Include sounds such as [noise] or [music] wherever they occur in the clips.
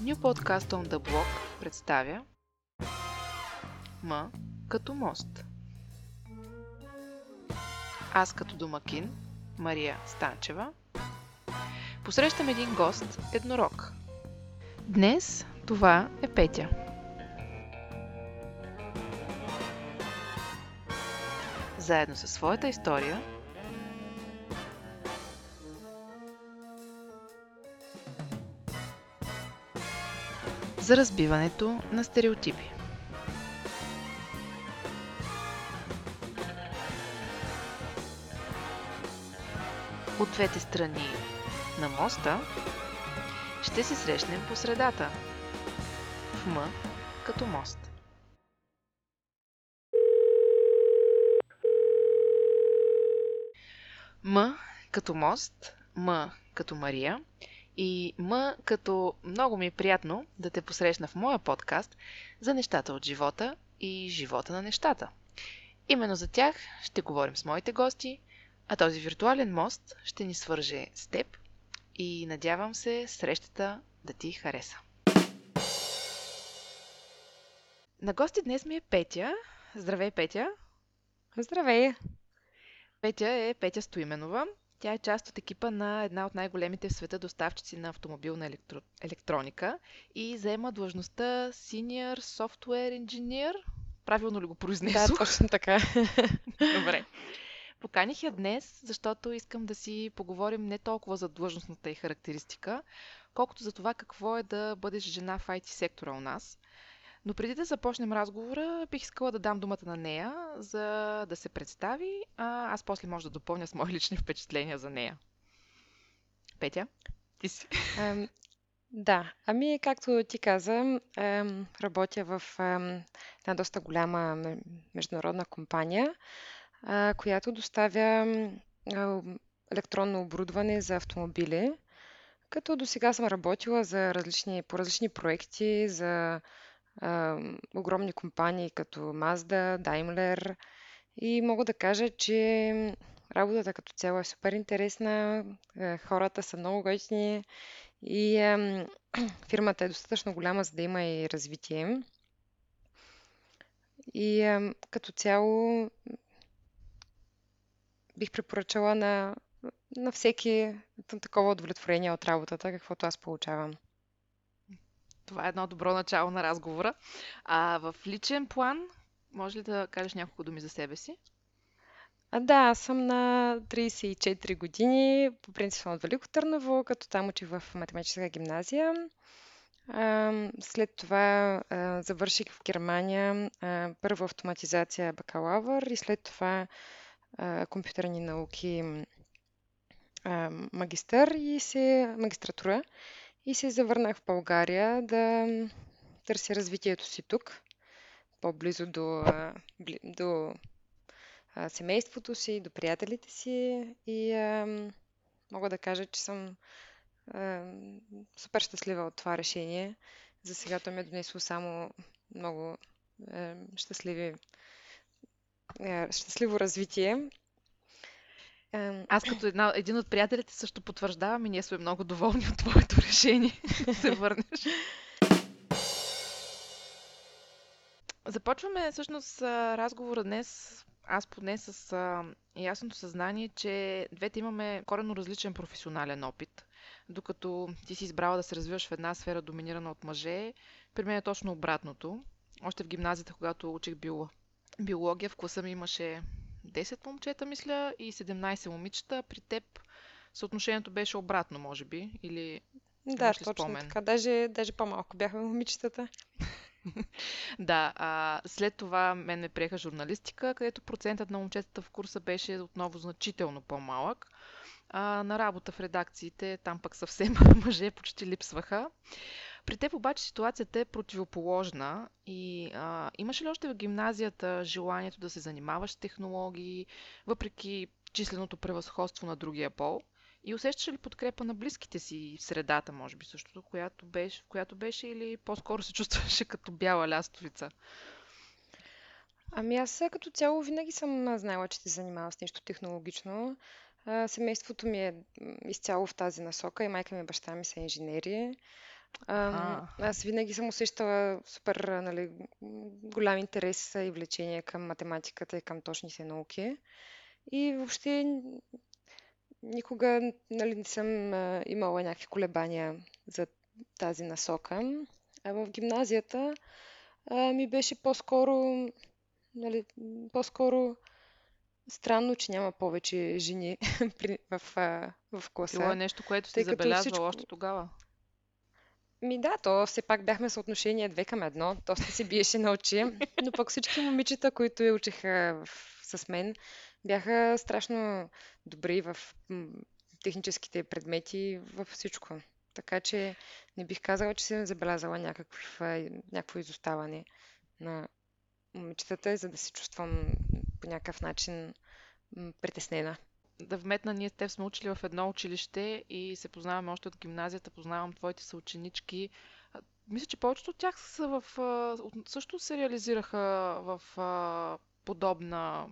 New Podcast on the Block представя М като мост. Аз като домакин, Мария Станчева, посрещам един гост, еднорог. Днес това е Петя. Заедно със своята история за разбиването на стереотипи. От двете страни на моста ще се срещнем по средата. В М като мост. М като мост, М като Мария и М като много ми е приятно да те посрещна в моя подкаст за нещата от живота и живота на нещата. Именно за тях ще говорим с моите гости, а този виртуален мост ще ни свърже с теб и надявам се срещата да ти хареса. На гости днес ми е Петя. Здравей, Петя! Здравей! Петя е Петя Стоименова. Тя е част от екипа на една от най-големите в света доставчици на автомобилна електро... електроника и заема длъжността Senior Software Engineer. Правилно ли го произнесох? Да, точно така. [laughs] Добре. Поканих я днес, защото искам да си поговорим не толкова за длъжностната и характеристика, колкото за това какво е да бъдеш жена в IT сектора у нас. Но преди да започнем разговора, бих искала да дам думата на нея, за да се представи, а аз после може да допълня с мои лични впечатления за нея. Петя, ти си. Ам, да, ами както ти каза, ам, работя в ам, една доста голяма международна компания, а, която доставя а, електронно оборудване за автомобили. Като до сега съм работила за различни, по различни проекти, за огромни компании като Mazda, Daimler и мога да кажа, че работата като цяло е супер интересна, е, хората са много готини и [clears throat] фирмата е достатъчно голяма, за да има и развитие. И като цяло бих препоръчала на, на всеки такова удовлетворение от работата, каквото аз получавам. Това е едно добро начало на разговора. А в личен план, може ли да кажеш няколко думи за себе си? А, да, аз съм на 34 години, по принцип съм от Велико Търново, като там учих в математическа гимназия. След това завърших в Германия а, първа автоматизация бакалавър и след това компютърни науки а, магистър и се магистратура и се завърнах в България да търся развитието си тук, по-близо до, до семейството си, до приятелите си и а, мога да кажа, че съм а, супер щастлива от това решение. За сега то ми е донесло само много а, щастливи, а, щастливо развитие. Аз като една, един от приятелите също потвърждавам и ние сме много доволни от твоето [laughs] решение да се върнеш. Започваме всъщност разговора днес, аз поне с а, ясното съзнание, че двете имаме коренно различен професионален опит. Докато ти си избрала да се развиваш в една сфера, доминирана от мъже, при мен е точно обратното. Още в гимназията, когато учих био... биология, в класа ми имаше 10 момчета, мисля, и 17 момичета. При теб съотношението беше обратно, може би, или да, точно спомен? така. Даже, даже по-малко бяха момичетата. [laughs] Да, а, след това мен ме приеха журналистика, където процентът на момчетата в курса беше отново значително по-малък. А, на работа в редакциите там пък съвсем [laughs] мъже почти липсваха. При теб обаче ситуацията е противоположна и а, имаше ли още в гимназията желанието да се занимаваш с технологии, въпреки численото превъзходство на другия пол? И усещаш ли подкрепа на близките си в средата, може би същото, която беше, в която беше или по-скоро се чувстваше като бяла лястовица? Ами аз като цяло винаги съм знаела, че се занимавам с нещо технологично. Семейството ми е изцяло в тази насока и майка ми и баща ми са инженери. Ам, аз винаги съм усещала супер нали, голям интерес и влечение към математиката и към точните науки. И въобще никога нали, не съм а, имала някакви колебания за тази насока. А в гимназията а, ми беше по-скоро, нали, по-скоро странно, че няма повече жени [laughs] при, в, а, в. Това е нещо, което си забелязвала всичко... още тогава. Ми да, то все пак бяхме съотношение две към едно. Доста се биеше на очи. [laughs] Но пък всички момичета, които я учиха с мен, бяха страшно добри в техническите предмети, във всичко. Така че не бих казала, че съм забелязала някакъв, някакво изоставане на момичетата, за да се чувствам по някакъв начин притеснена. Да вметна, ние с теб сме учили в едно училище и се познаваме още от гимназията, познавам твоите съученички. Мисля, че повечето от тях са в, също се реализираха в подобна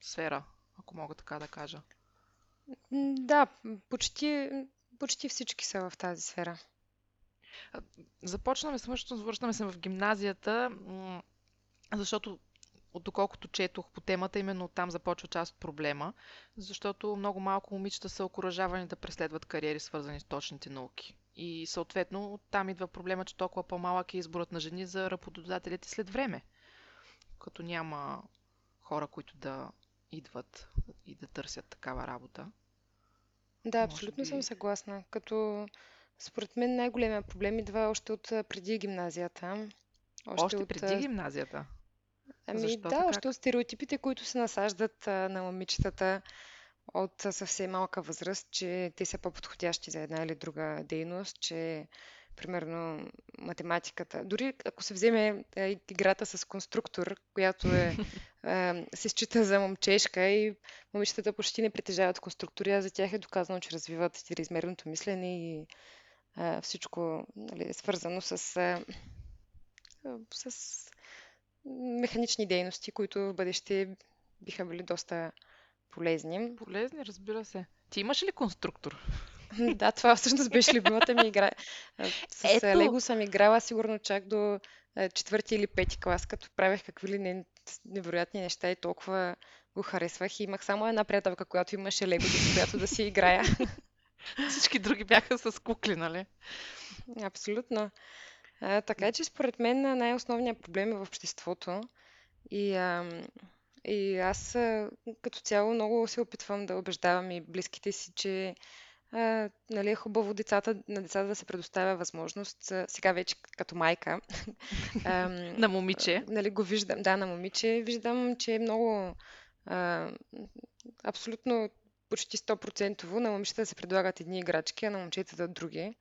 сфера, ако мога така да кажа. Да, почти, почти всички са в тази сфера. Започнаме, всъщност връщаме се в гимназията, защото от доколкото четох по темата, именно там започва част от проблема, защото много малко момичета са окоръжавани да преследват кариери, свързани с точните науки. И съответно там идва проблема, че толкова по-малък е изборът на жени за работодателите след време. Като няма хора, които да идват и да търсят такава работа. Да, абсолютно би... съм съгласна. Като според мен най-големия проблем идва още от преди гимназията. Още, още от... преди гимназията? Ами Защо да, още от стереотипите, които се насаждат а, на момичетата от съвсем малка възраст, че те са по-подходящи за една или друга дейност, че примерно математиката. Дори ако се вземе е, играта с конструктор, която е, [laughs] е, се счита за момчешка и момичетата почти не притежават конструктори, а за тях е доказано, че развиват триизмерното мислене и е, всичко нали, е свързано с, е, с механични дейности, които в бъдеще биха били доста полезни. Полезни, разбира се. Ти имаш ли конструктор? [laughs] Да, това всъщност беше любимата ми игра. С Ето. Лего съм играла сигурно чак до четвърти или пети клас, като правех какви ли не, невероятни неща и толкова го харесвах. И имах само една приятелка, която имаше Лего, с която да си играя. [laughs] Всички други бяха с кукли, нали? Абсолютно. А, така че според мен най-основният проблем е в обществото. И, а, и аз а, като цяло много се опитвам да убеждавам и близките си, че а, нали, е хубаво децата, на децата да се предоставя възможност, а, сега вече като майка. [laughs] а, на момиче. Нали, го виждам, да, на момиче. Виждам, че е много а, абсолютно почти 100% на момичета да се предлагат едни играчки, а на момчетата други.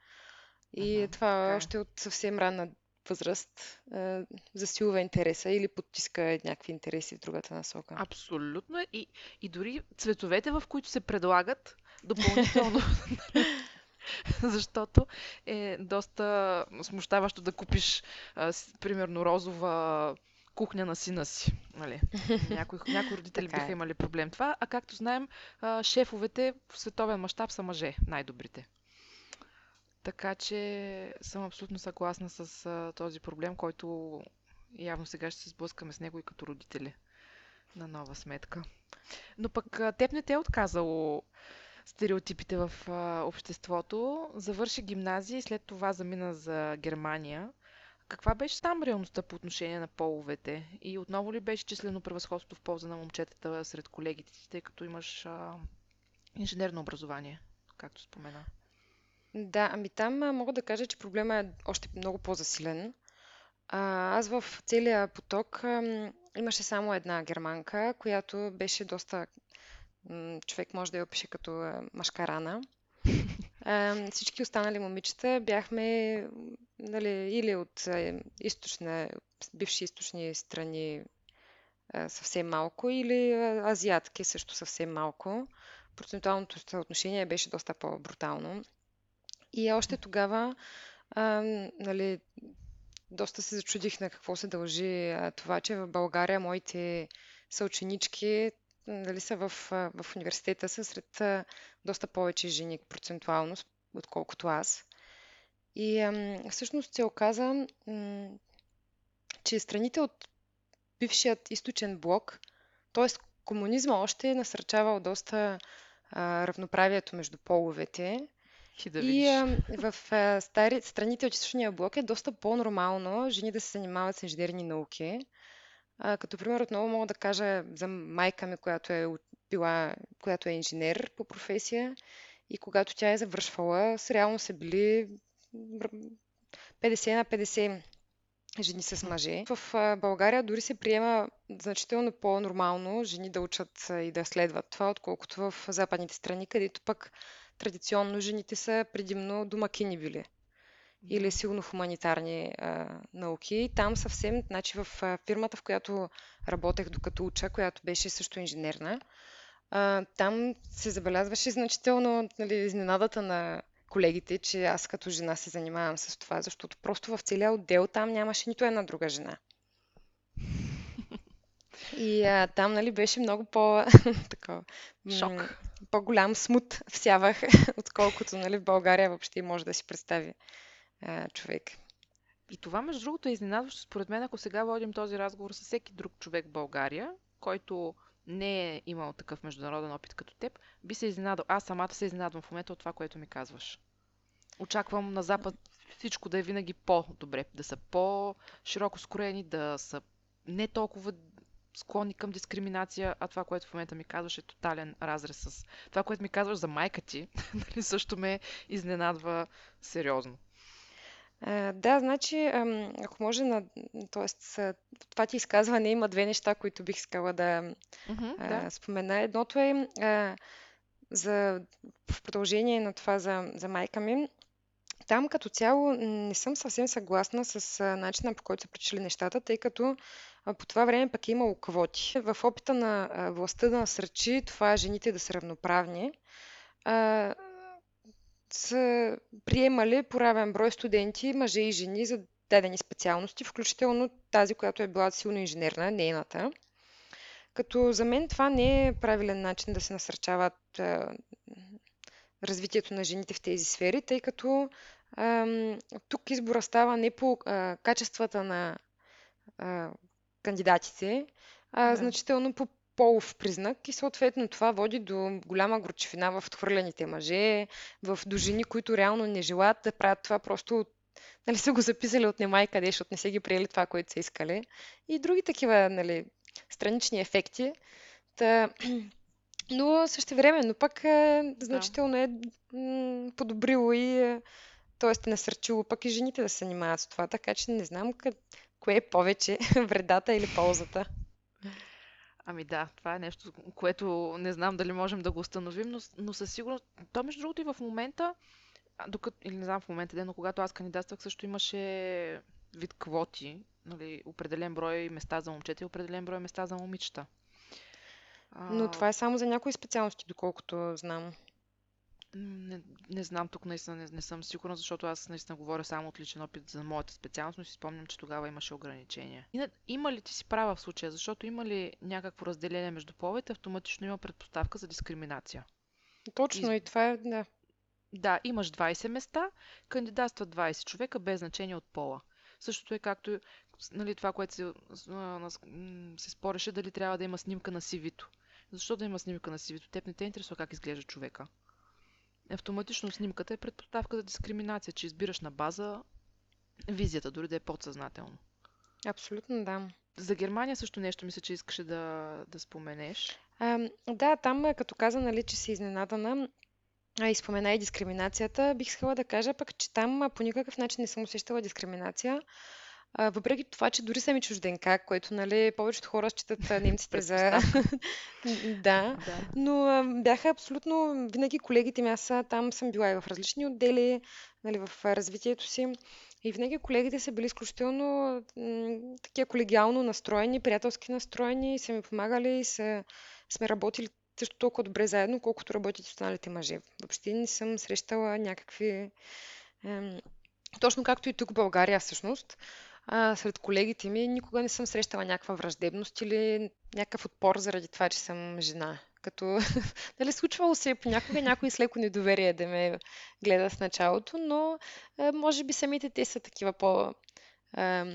И uh-huh, това така. Е. още от съвсем ранна възраст е, засилва интереса или подтиска някакви интереси в другата насока. Абсолютно. Е. И, и дори цветовете, в които се предлагат, допълнително. [laughs] Защото е доста смущаващо да купиш, а, с, примерно, розова кухня на сина си. Нали? [laughs] Някои, някои родители така биха е. имали проблем това, а както знаем, а, шефовете в световен мащаб са мъже, най-добрите. Така че съм абсолютно съгласна с а, този проблем, който явно сега ще се сблъскаме с него и като родители на нова сметка. Но пък а, теб не те е отказало стереотипите в а, обществото. Завърши гимназия и след това замина за Германия. Каква беше там реалността по отношение на половете? И отново ли беше числено превъзходство в полза на момчетата сред колегите тъй като имаш а, инженерно образование, както спомена? Да, ами там а, мога да кажа, че проблема е още много по-засилен. А, аз в целия поток имаше само една германка, която беше доста... м, човек може да я опише като а, машкарана. [laughs] А, всички останали момичета бяхме нали, или от а, източна, бивши източни страни а, съвсем малко, или а, азиатки също съвсем малко. Процентуалното съотношение беше доста по-брутално. И още тогава, а, нали, доста се зачудих на какво се дължи а, това, че в България моите съученички нали, са в, в университета са сред а, доста повече жени процентуално, отколкото аз. И ам, всъщност се оказа, м, че страните от бившият източен блок, т.е. комунизма още е насърчавал доста а, равноправието между половете. И да И видиш. а, в а, стари, страните от източния блок е доста по-нормално жени да се занимават с инженерни науки. А, като пример отново мога да кажа за майка ми, която е от- била, която е инженер по професия и когато тя е завършвала, с реално са били бр- 50 на 50 жени с мъже. В а, България дори се приема значително по-нормално жени да учат а, и да следват това, отколкото в западните страни, където пък традиционно жените са предимно домакини били или силно хуманитарни а, науки. Там съвсем, значи в а, фирмата, в която работех докато уча, която беше също инженерна, а, там се забелязваше значително нали, изненадата на колегите, че аз като жена се занимавам с това, защото просто в целия отдел там нямаше нито една друга жена. [laughs] И а, там, нали, беше много по [laughs] такова, Шок. По-голям смут [laughs] всявах, отколкото, нали, в България въобще може да си представи а, човек. И това, между другото, е изненадващо според мен, ако сега водим този разговор с всеки друг човек в България, който не е имал такъв международен опит като теб, би се изненадал. Аз самата се изненадвам в момента от това, което ми казваш. Очаквам на Запад всичко да е винаги по-добре, да са по-широко скроени, да са не толкова склонни към дискриминация, а това, което в момента ми казваш е тотален разрез с това, което ми казваш за майка ти, [laughs] нали, също ме изненадва сериозно. Да, значи, ако може на... Тоест, това ти изказване има две неща, които бих искала да а, да. спомена. Едното е за, в продължение на това за, за майка ми. Там като цяло не съм съвсем съгласна с начина по който са причали нещата, тъй като а, по това време пък е имало квоти. В опита на а, властта да насърчи това жените да са равноправни, а, са приемали по равен брой студенти, мъже и жени за дадени специалности, включително тази, която е била силно инженерна, нейната. Като за мен това не е правилен начин да се насърчават а, развитието на жените в тези сфери, тъй като ам, тук избора става не по а, качествата на а, кандидатите, а Да. значително по полов признак и съответно това води до голяма горчивина в отхвърлените мъже, в до жени, които реално не желаят да правят това, просто нали, са го записали от немай къде, защото не са ги приели това, което са искали. И други такива нали, странични ефекти. Та, [clears throat] но същевременно пък е, значително е м, подобрило и т.е. насърчило пък и жените да се занимават с това, така че не знам къ... кое е повече, [laughs] вредата или ползата. Ами да, това е нещо, което не знам дали можем да го установим, но, но със сигурност. То, между другото, и в момента, докато, или не знам в момента, де, но когато аз кандидатствах, също имаше вид квоти, нали, определен брой места за момчета и определен брой места за момичета. Но А, това е само за някои специалности, доколкото знам. Не, не знам, тук наистина не, не съм сигурна, защото аз наистина говоря само от личен опит за моята специалност, но си спомням, че тогава имаше ограничения. И, има ли ти си права в случая, защото има ли някакво разделение между половете, автоматично има предпоставка за дискриминация. Точно Из... и това е, да. Да, имаш 20 места, кандидатстват 20 човека без значение от пола. Същото е както нали, това, което се, се спореше дали трябва да има снимка на CV-то. Защо да има снимка на CV-то? Теб не те интересува как изглежда човека. Автоматично снимката е предпоставка за дискриминация, че избираш на база визията, дори да е подсъзнателно. Абсолютно да. За Германия също нещо мисля, че искаше да, да споменеш. А, да, там като каза, нали, че си изненадана, а и спомена и дискриминацията, бих искала да кажа пък, че там по никакъв начин не съм усещала дискриминация. А, въпреки това, че дори съм и чужденка, което, нали, повечето хора считат а, немците за... [laughs] Да, Да. но а, бяха абсолютно винаги колегите ми. Аз там съм била и в различни отдели, нали, в развитието си. И винаги колегите са били изключително м, такива колегиално настроени, приятелски настроени, и са ми помагали и са, сме работили също толкова добре заедно, колкото работят останалите мъже. Въобще не съм срещала някакви... ем, точно както и тук в България всъщност. А, сред колегите ми никога не съм срещала някаква враждебност или някакъв отпор заради това, че съм жена. Като, [laughs] нали, случвало се понякога някой с леко недоверие да ме гледа в началото, но а, може би самите те са такива по... А,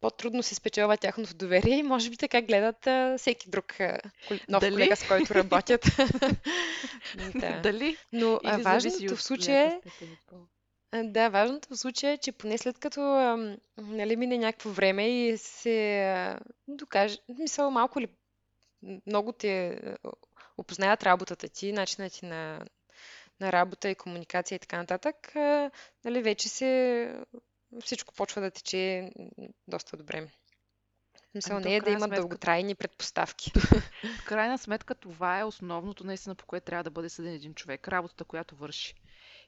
по-трудно се спечелва тяхното доверие и може би така гледат а, всеки друг а, нов Дали? колега, с който работят. [laughs] да. Дали? Но а, важното в случая е... Да, важното в случая е, че поне след като нали, мине някакво време и се а, докаже, мисъл малко ли много те опознаят работата ти, начинът ти на, на работа и комуникация и така нататък, а, нали, вече се всичко почва да тече доста добре. Мисъл ами, не е да има сметка... дълготрайни предпоставки. [laughs] В крайна сметка това е основното наистина, по което трябва да бъде съден един човек. Работата, която върши.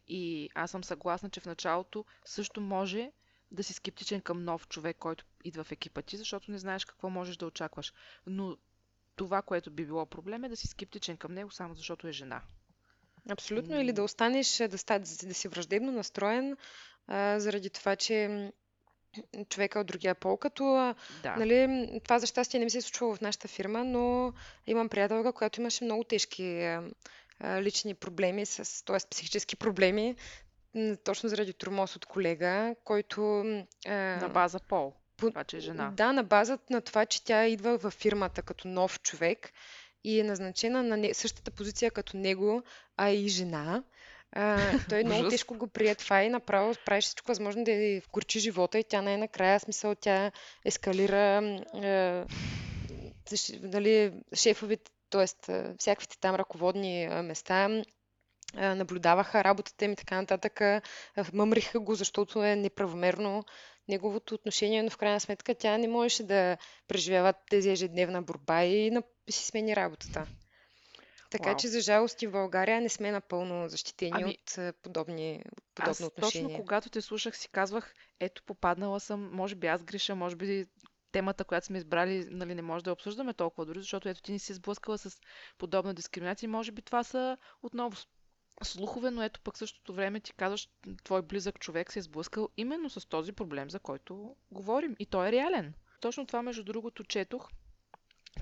И аз съм съгласна, че в началото също може да си скептичен към нов човек, който идва в екипа ти, защото не знаеш какво можеш да очакваш. Но това, което би било проблем е да си скептичен към него, само защото е жена. Абсолютно. Или да останеш да, ста, да си враждебно настроен а, заради това, че човека от другия пол, като да. нали, това за щастие не ми се е случвало в нашата фирма, но имам приятелка, която имаше много тежки лични проблеми, с, т.е. психически проблеми, точно заради тормоз от колега, който... А, на база пол. По, това, че е жена. Да, на база на това, че тя идва в фирмата като нов човек и е назначена на не, същата позиция като него, а и жена. А, [laughs] той много тежко го прие това и направо правиш всичко възможно да й вкорчи живота и тя най-накрая смисъл тя ескалира а, дали, шефовите, т.е. всякаквите там ръководни места наблюдаваха работата им и така нататък, мъмриха го, защото е неправомерно неговото отношение, но в крайна сметка тя не можеше да преживява тези ежедневна борба и си смени работата. Така Уау. че, за жалост и в България не сме напълно защитени ами, от подобни, подобно аз отношение. Точно когато те слушах, си казвах, ето, попаднала съм, може би аз греша, може би темата, която сме избрали, нали, не може да обсъждаме толкова дори, защото ето ти не си сблъскала с подобна дискриминация. Може би това са отново слухове, но ето пък същото време ти казваш, твой близък човек се е сблъскал именно с този проблем, за който говорим. И той е реален. Точно това, между другото, четох,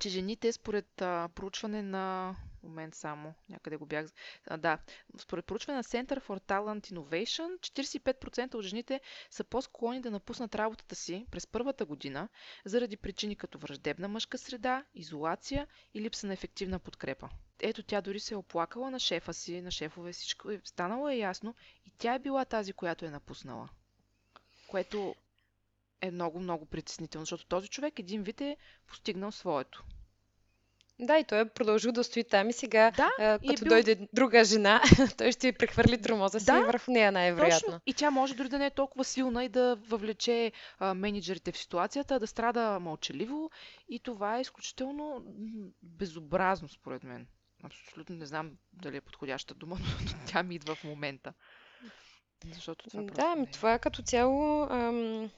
че жените, според а, проучване на момент само, някъде го бях. А, да, според проучване на Center for Talent Innovation, 45% от жените са по-склонни да напуснат работата си през първата година заради причини като враждебна мъжка среда, изолация и липса на ефективна подкрепа. Ето тя дори се е оплакала на шефа си, на шефове, всичко е станало е ясно и тя е била тази, която е напуснала. Което е много, много притеснително, защото този човек един вид е постигнал своето. Да, и той е продължил да стои там и сега, да, а, като е бил... дойде друга жена, [laughs] той ще прехвърли тормоза си да, върху нея най-вероятно. Точно. И тя може дори да не е толкова силна и да въвлече а, менеджерите в ситуацията, да страда мълчаливо и това е изключително безобразно според мен. Абсолютно не знам дали е подходяща дума, [laughs] но тя ми идва в момента. Защото това да, ми, е. това като цяло, ам,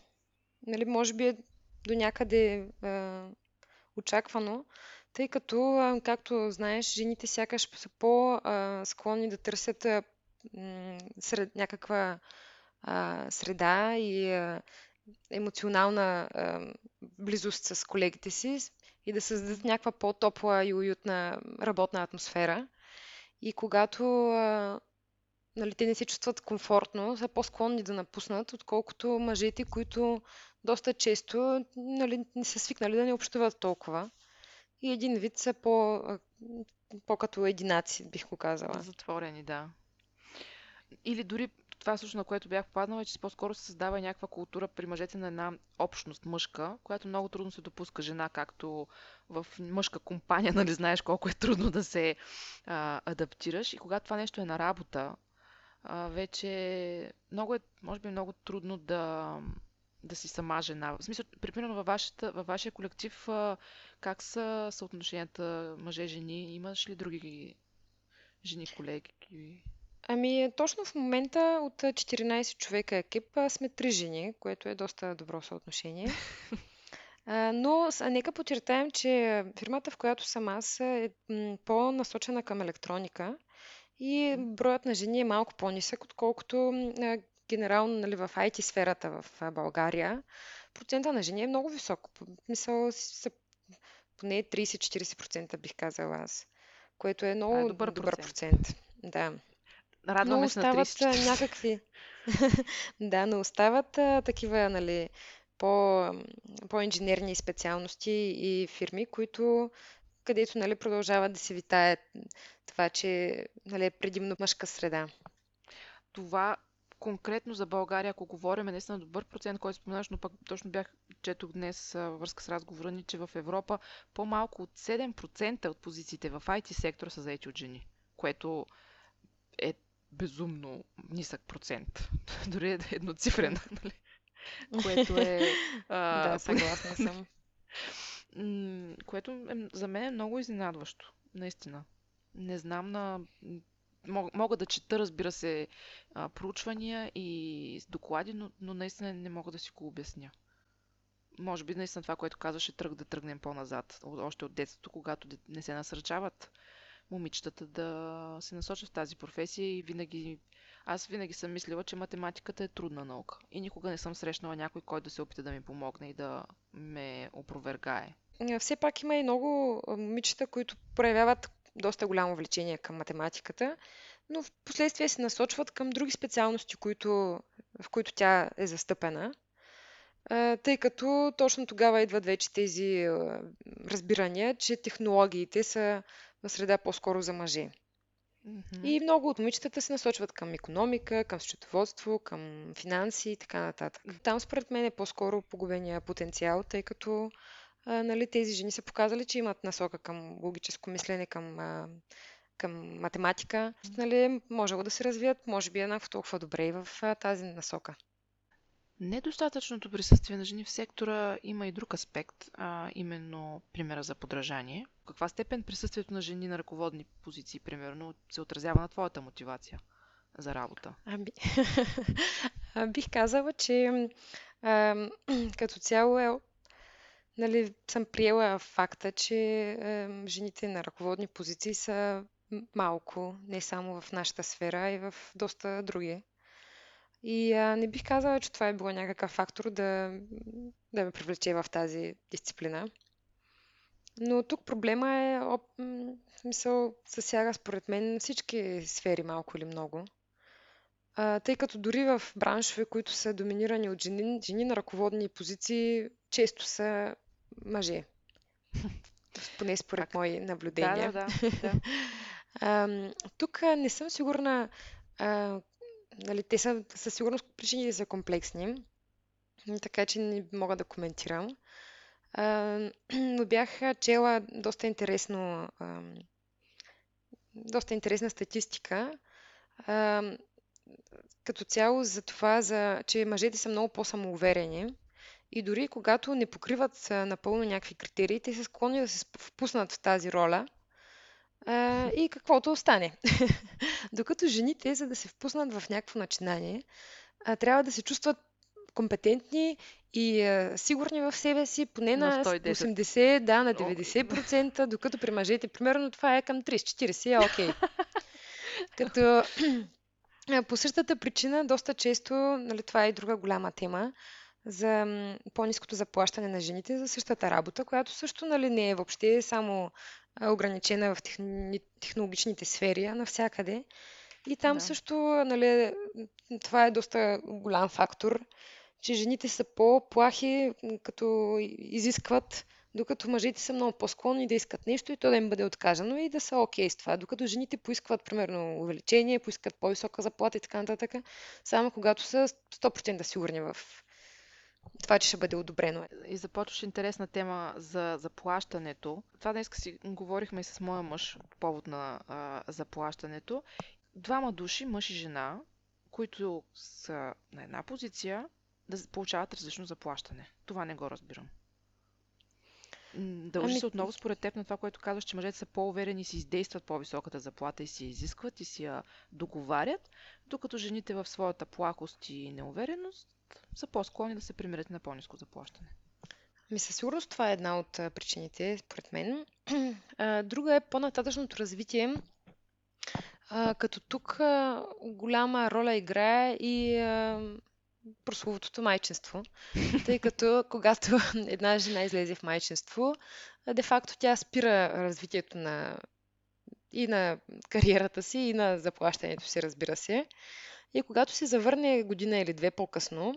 нали, може би е до някъде а, очаквано, тъй като, както знаеш, жените сякаш са по-склонни да търсят сред, някаква среда и емоционална близост с колегите си и да създадат някаква по-топла и уютна работна атмосфера. И когато нали, те не се чувстват комфортно, са по-склонни да напуснат, отколкото мъжете, които доста често нали, не са свикнали да не общуват толкова и един вид са по, по-като единаци, бих го казала. Затворени, да. Или дори това също, на което бях попаднала, е, че по-скоро се създава някаква култура при мъжете на една общност мъжка, която много трудно се допуска жена, както в мъжка компания, [laughs] нали знаеш колко е трудно да се а, адаптираш. И когато това нещо е на работа, а, вече много е, може би много трудно да, да си сама жена. В смисъл, примерно във, вашата, във вашия колектив, как са съотношенията мъже-жени? Имаш ли други жени колеги? Ами, точно в момента от 14 човека екип сме три жени, което е доста добро съотношение. [laughs] Но нека подчертаем, че фирмата, в която съм аз, е по-насочена към електроника и броят на жени е малко по-нисък, отколкото генерално нали, в IT сферата в България, процента на жени е много висок. Мисъл са поне 30-40% бих казала аз. което е много е добър добър процент. процент. Да. Радваме се на остават 34. някакви. [laughs] да, но остават а, такива, нали, по, по-инженерни специалности и фирми, които където нали, продължават да се витае това, че нали, е предимно мъжка среда. Това конкретно за България, ако говорим, е наистина добър процент, който споменаш, но пък точно бях, четох днес във връзка с разговора ни, че в Европа по-малко от 7% от позициите в IT сектора са заети от жени, което е безумно нисък процент. [laughs] Дори е едноцифрен, нали? Което е... А, [laughs] да, съгласна съм. [laughs] което е, за мен е много изненадващо. Наистина. Не знам на мога да чета, разбира се, проучвания и доклади, но, но наистина не мога да си го обясня. Може би наистина това, което казваше, тръг да тръгнем по-назад, още от детството, когато не се насърчават момичетата да се насочат в тази професия и винаги аз винаги съм мислила, че математиката е трудна наука и никога не съм срещнала някой, който да се опита да ми помогне и да ме опровергае. Все пак има и много момичета, които проявяват доста голямо влечение към математиката, но в последствие се насочват към други специалности, които, в които тя е застъпена, тъй като точно тогава идват вече тези разбирания, че технологиите са на среда по-скоро за мъже. Mm-hmm. И много от момичетата се насочват към економика, към счетоводство, към финанси и така нататък. Там според мен е по-скоро погубения потенциал, тъй като а, нали, тези жени са показали, че имат насока към логическо мислене, към, а, към математика. Нали, може да се развият, може би еднакво толкова добре и в а, тази насока. Недостатъчното присъствие на жени в сектора има и друг аспект, а именно примера за подражание. В каква степен присъствието на жени на ръководни позиции, примерно, се отразява на твоята мотивация за работа? А, би... [laughs] а, бих казала, че а, [clears throat] като цяло е, нали, съм приела факта, че а, жените на ръководни позиции са малко, не само в нашата сфера, и в доста други. И а, не бих казала, че това е било някакъв фактор да, да ме привлече в тази дисциплина. Но тук проблема е, оп, мисъл, засяга според мен всички сфери малко или много. А, тъй като дори в браншове, които са доминирани от жени, жени на ръководни позиции, често са мъже. [laughs] Поне според так. мои наблюдения. Да, да, да. [laughs] а, тук не съм сигурна а, нали, те са със сигурност причините са комплексни, така че не мога да коментирам. А, [clears throat] но бях чела доста интересно а, доста интересна статистика а, като цяло за това, за, че мъжете са много по-самоуверени и дори когато не покриват напълно някакви критерии, те са склонни да се впуснат в тази роля – а, и каквото остане. [laughs] Докато жените, за да се впуснат в някакво начинание, а, трябва да се чувстват компетентни и а, сигурни в себе си, поне на 80, да, на 90%, [laughs] докато при мъжете, примерно, това е към 30-40, е окей. Okay. [laughs] Като [clears throat] по същата причина, доста често, нали, това е и друга голяма тема, за по-низкото заплащане на жените за същата работа, която също нали, не е въобще само ограничена в техни... технологичните сфери, а навсякъде. И там да. също, нали, това е доста голям фактор, че жените са по-плахи, като изискват, докато мъжете са много по-склонни да искат нещо и то да им бъде отказано и да са окей okay с това. Докато жените поискват, примерно, увеличение, поискат по-висока заплата и така нататък, само когато са 100% сигурни в това, че ще бъде одобрено. И започваш интересна тема за заплащането. Това днес си говорихме и с моя мъж по повод на а, заплащането. Двама души, мъж и жена, които са на една позиция, да получават различно заплащане. Това не го разбирам. Дължи ами... се отново според теб на това, което казваш, че мъжете са по-уверени и си издействат по-високата заплата и си изискват и си я договарят, докато жените в своята плахост и неувереност са по-склонни да се примирят на по-низко заплащане. Ми със сигурност това е една от причините, според мен. [clears throat] Друга е по-нататъчното развитие, като тук голяма роля играе и прословутото майчинство, [laughs] тъй като когато [laughs] една жена излезе в майчинство, де-факто тя спира развитието на и на кариерата си, и на заплащането си, разбира се. И когато се завърне година или две по-късно,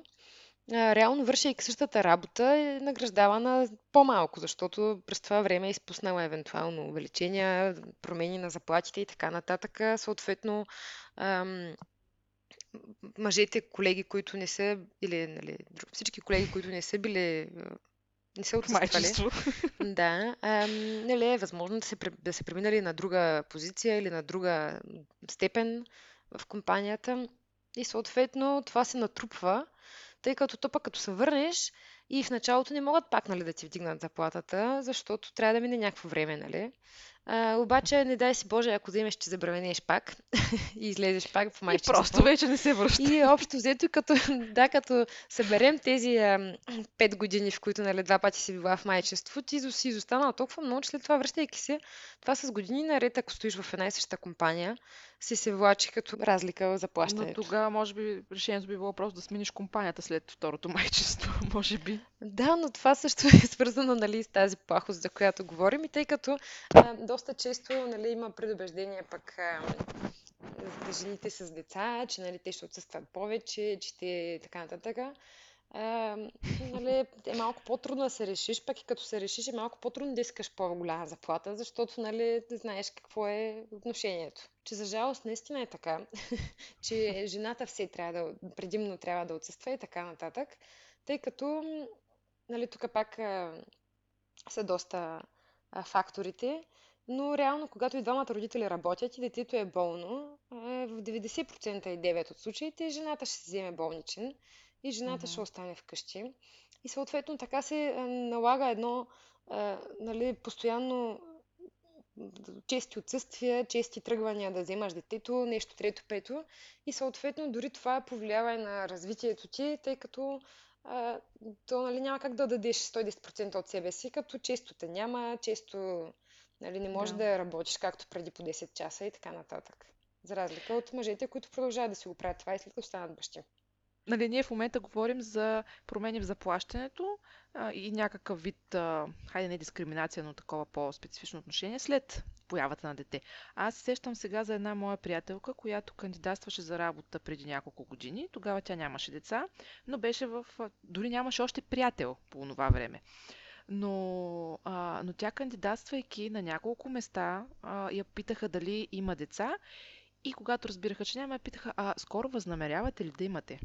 реално вършейки същата работа е награждавана по-малко, защото през това време е изпуснала евентуално увеличения, промени на заплатите и така нататък. Съответно, ам, мъжете, колеги, които не са, или нали, всички колеги, които не са били не се отмайчвали. Да. Ам, нали, е възможно да се, да се преминали на друга позиция или на друга степен в компанията. И съответно това се натрупва, тъй като то пък като се върнеш и в началото не могат пак нали, да ти вдигнат заплатата, защото трябва да мине някакво време, нали? А, обаче, не дай си Боже, ако вземеш, че забременееш пак [laughs] и излезеш пак в майчинство. И просто вече не се връща. И общо взето, като, да, като съберем тези а, пет години, в които нали, два пъти си била в майчество, ти си изостанала толкова много, че след това връщайки се, това с години наред, ако стоиш в една и съща компания, си се влачи като разлика в заплащането. Но тогава, може би, решението би било просто да смениш компанията след второто майчество, [laughs] може би. Да, но това също е свързано нали, с тази плахост, за която говорим. И тъй като а, доста често нали, има предубеждение пък а, за жените с деца, че нали, те ще отсъстват повече, че те така нататък е, нали, е малко по-трудно да се решиш, пък и като се решиш е малко по-трудно да искаш по-голяма заплата, защото нали, знаеш какво е отношението. Че за жалост наистина е така, [laughs] че жената все трябва да, предимно трябва да отсъства и така нататък, тъй като нали, тук пак а, са доста а, факторите, но реално, когато и двамата родители работят и детето е болно, а, в 90% от случаите жената ще се вземе болничен и жената mm-hmm. ще остане вкъщи. И съответно така се налага едно а, нали, постоянно чести отсъствия, чести тръгвания да вземаш детето, нещо трето, пето. И съответно дори това повлиява и на развитието ти, тъй като а, то нали, няма как да дадеш 110% от себе си, като често те няма, често нали, не можеш да. да работиш както преди по 10 часа и така нататък. За разлика от мъжете, които продължават да си го правят това и след като станат бащи нали, ние в момента говорим за промени в заплащането а, и някакъв вид, а, хайде не дискриминация, но такова по-специфично отношение след появата на дете. Аз се сещам сега за една моя приятелка, която кандидатстваше за работа преди няколко години. Тогава тя нямаше деца, но беше в... Дори нямаше още приятел по това време. Но, а, но тя кандидатствайки на няколко места, а, я питаха дали има деца и когато разбираха, че няма, я питаха, а скоро възнамерявате ли да имате?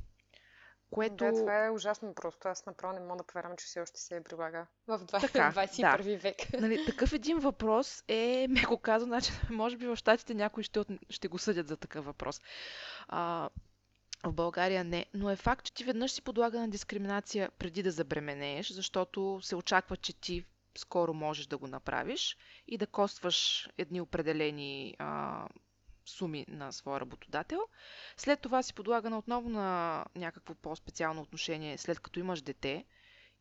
Което... Да, това е ужасно просто. Аз направо не мога да повярвам, че все още се прилага в 20... така, 21 [laughs] да. век. [laughs] Нали, такъв един въпрос е, меко казано, значи, [laughs] може би в Штатите някои ще, ще го съдят за такъв въпрос. А, в България не, но е факт, че ти веднъж си подлага на дискриминация преди да забременееш, защото се очаква, че ти скоро можеш да го направиш и да костваш едни определени а, суми на своя работодател. След това си подлагана отново на някакво по-специално отношение, след като имаш дете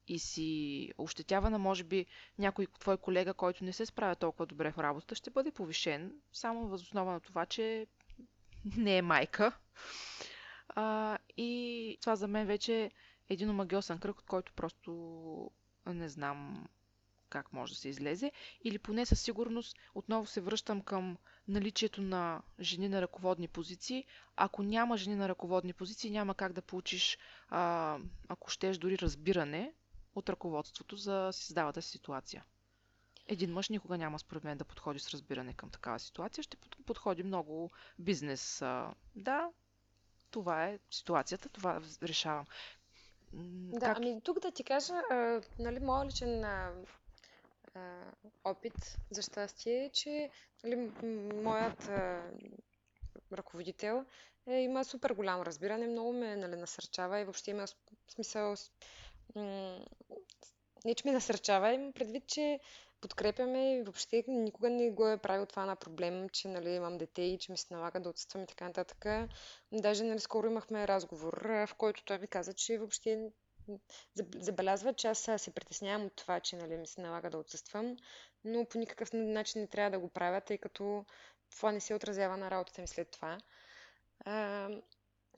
и си ощетявана, може би някой твой колега, който не се справя толкова добре в работата, ще бъде повишен, само възоснова на това, че не е майка. А, и това за мен вече е един омагиосен кръг, от който просто не знам как може да се излезе. Или поне със сигурност отново се връщам към наличието на жени на ръководни позиции. Ако няма жени на ръководни позиции, няма как да получиш, а, ако щеш, дори разбиране от ръководството за създавата си ситуация. Един мъж никога няма, според мен, да подходи с разбиране към такава ситуация. Ще подходи много бизнес. А, да, това е ситуацията, това решавам. Да, как... ами тук да ти кажа, а, нали, моят личен а, опит, за щастие, че нали, моят а, ръководител е, има супер голямо разбиране, много ме нали, насърчава и въобще има смисъл. М- не, че ме насърчава, имам предвид, че подкрепяме и въобще никога не го е правил това на проблем, че нали, имам дете и че ми се налага да отсъствам и така нататък. Даже нали, скоро имахме разговор, в който той ми каза, че въобще забелязва, че аз се притеснявам от това, че нали, ми се налага да отсъствам, но по никакъв начин не трябва да го правя, тъй като това не се отразява на работата ми след това. А,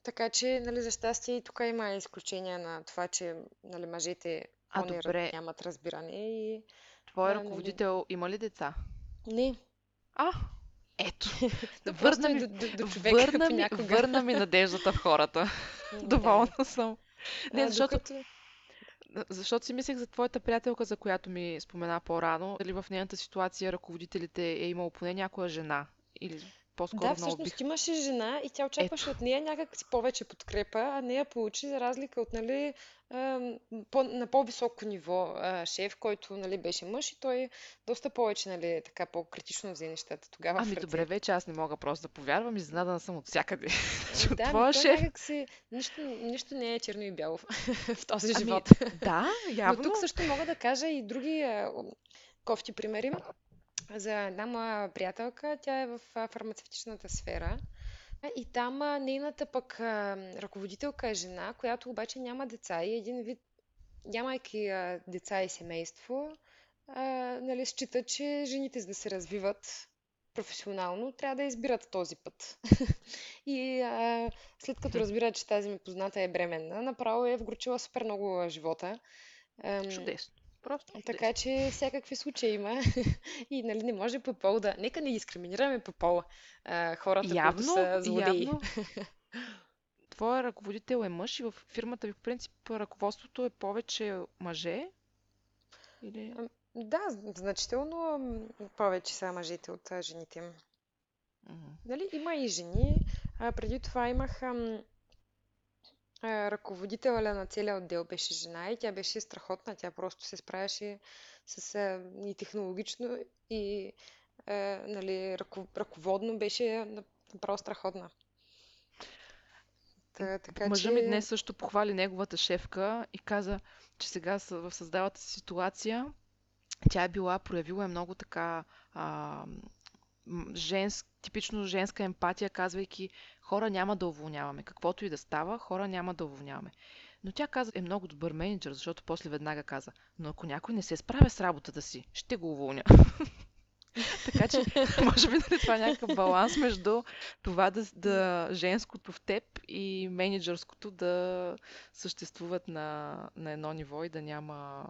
така че, нали, за щастие и тук има изключения на това, че нали, мъжете а, добре. нямат разбиране. И, Твой ръководител има ли деца? Не. А, Ето. [laughs] върна ми, до, до, до човека върна, ми, върна ми [laughs] надеждата в хората. [laughs] Доволна съм. Не, защото... Защото си мислех за твоята приятелка, за която ми спомена по-рано. Дали в нейната ситуация ръководителите е имало поне някоя жена? Или по-скоро да, всъщност бих... имаше жена и тя очакваше Ето. от нея някакси повече подкрепа, а нея получи за разлика от нали, по, на по-високо ниво шеф, който нали, беше мъж и той доста повече нали, така по-критично взе нещата тогава. Ами добре, вече аз не мога просто да повярвам, изненадана съм от всякъде. [laughs] да, твоя шеф... си, нищо, нищо не е черно и бяло [laughs] в този ами, живот. Да, явно. Но тук също мога да кажа и други кофти примери за една моя приятелка. Тя е в фармацевтичната сфера. И там нейната пък ръководителка е жена, която обаче няма деца и един вид, нямайки деца и семейство, а, нали, счита, че жените за да се развиват професионално, трябва да избират този път. [laughs] и а, след като разбира, че тази ми позната е бременна, направо е вгручила супер много живота. Чудесно. Просто. Така че всякакви случаи има. [laughs] и нали, не може по пол да... Нека не дискриминираме по пол а, хората, явно, които са злодеи. Явно. [laughs] Твоя ръководител е мъж и в фирмата ви, в принцип, ръководството е повече мъже? Или... Да, значително повече са мъжете от жените. Mm-hmm. Нали, има и жени. А, преди това имах ам, ръководителя на целия отдел беше жена и тя беше страхотна. Тя просто се справяше с и технологично, и а, нали, ръко, ръководно беше направо страхотна. Та, така, Мъжа че... ми днес също похвали неговата шефка и каза, че сега в създалата си ситуация тя е била, проявила е много така а, женск, типично женска емпатия, казвайки хора няма да уволняваме. Каквото и да става, хора няма да уволняваме. Но тя каза, е много добър менеджер, защото после веднага каза, но ако някой не се справя с работата си, ще го уволня. [laughs] така че, [laughs] може би нали, това е някакъв баланс между това да, да женското в теб и менеджерското да съществуват на, на едно ниво и да няма...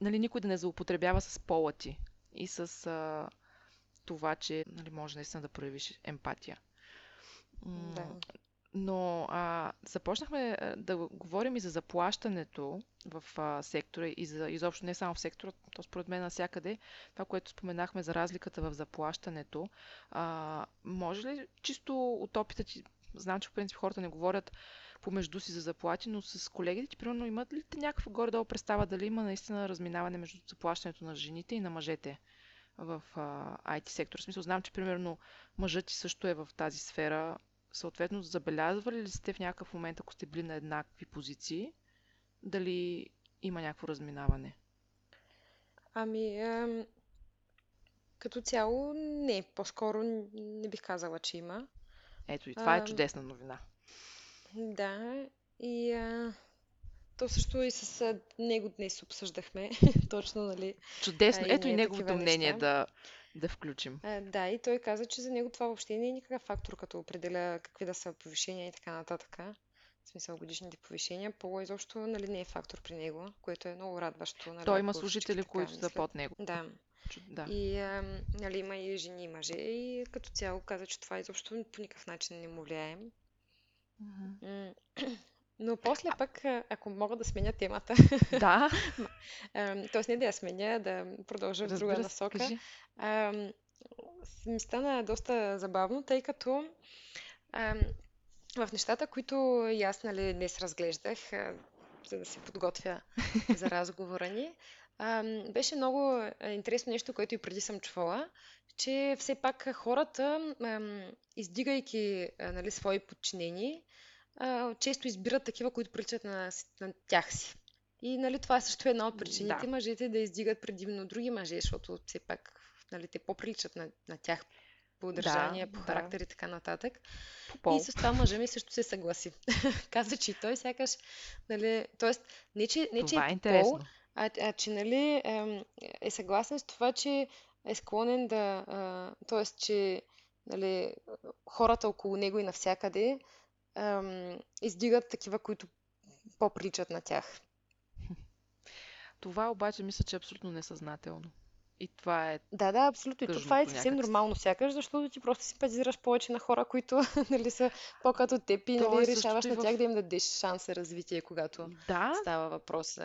Нали, никой да не злоупотребява с пола ти и с а, това, че нали, може наистина да проявиш емпатия. Да. Но а, започнахме да говорим и за заплащането в а, сектора и за изобщо не само в сектора, то според мен навсякъде, това, което споменахме за разликата в заплащането. А, може ли чисто от опита ти, знам, че в принцип хората не говорят помежду си за заплати, но с колегите ти, примерно, имат ли те някаква горе-долу представа дали има наистина разминаване между заплащането на жените и на мъжете? В а, IT сектор. В смисъл, знам, че примерно мъжът ти също е в тази сфера. Съответно, забелязвали ли сте в някакъв момент, ако сте били на еднакви позиции, дали има някакво разминаване? Ами, ем, като цяло не. По-скоро не бих казала, че има. Ето и това е чудесна новина. Да, и а, то също и с него днес обсъждахме. [laughs] Точно, нали? Чудесно. А, Ето и неговото мнение да, да включим. А, да, и той каза, че за него това въобще не е никакъв фактор, като определя какви да са повишения и така нататък. В смисъл годишните повишения. Пола изобщо нали, не е фактор при него, което е много радващо. Нали, той има служители, които са под него. Да. Да. И а, нали, има и жени и мъже. И като цяло каза, че това изобщо по никакъв начин не му влияе. Mm-hmm. Но после пък, ако мога да сменя темата. [laughs] Да. [laughs] Тоест не да я сменя, да продължа в друга насока. Ми стана доста забавно, тъй като в нещата, които и аз нали, днес разглеждах, за да се подготвя за [laughs] разговора ни, беше много интересно нещо, което и преди съм чувала, че все пак хората, издигайки нали, свои подчинени, а, често избират такива, които приличат на, на тях си. И нали, това е също една от причините да. мъжете да издигат предимно други мъже, защото все пак нали, те по-приличат на, на тях по държание, да, по характер да. и така нататък. По и с това мъжа ми също се съгласи. [laughs] Каза, че и той сякаш, нали, т.е. не, че, не, че това е, е пол, а, а че нали, е, е съгласен с това, че е склонен да, т.е. че нали, хората около него и навсякъде ам, издигат такива, които по-приличат на тях. Това обаче мисля, че е абсолютно несъзнателно. И това е. Да, да, абсолютно. И това е съвсем нормално сякаш, защото ти просто симпатизираш повече на хора, които [laughs] нали, са по-като теб и нали, решаваш на тях в... да им дадеш шанс за развитие, когато да? става въпрос.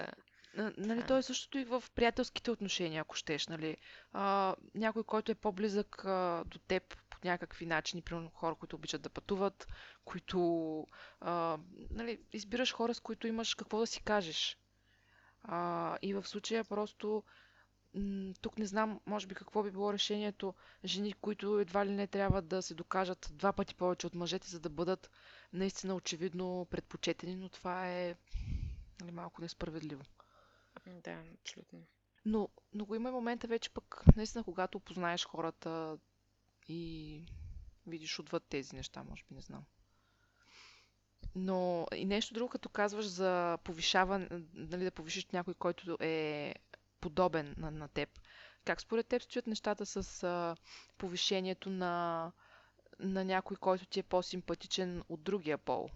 Нали, а. то е същото и в приятелските отношения, ако щеш. Нали. А, някой, който е по-близък а, до теб някакви начини, примерно хора, които обичат да пътуват, които а, нали, избираш хора, с които имаш какво да си кажеш. А, и в случая просто тук не знам, може би какво би било решението жени, които едва ли не трябва да се докажат два пъти повече от мъжете, за да бъдат наистина очевидно предпочетени, но това е нали, малко несправедливо. Да, абсолютно. Но, но го има и момента вече пък, наистина, когато опознаеш хората и видиш отвъд тези неща, може би, не знам. Но и нещо друго, като казваш за повишаване, нали, да повишиш някой, който е подобен на, на теб. Как според теб стоят нещата с а, повишението на, на някой, който ти е по-симпатичен от другия пол?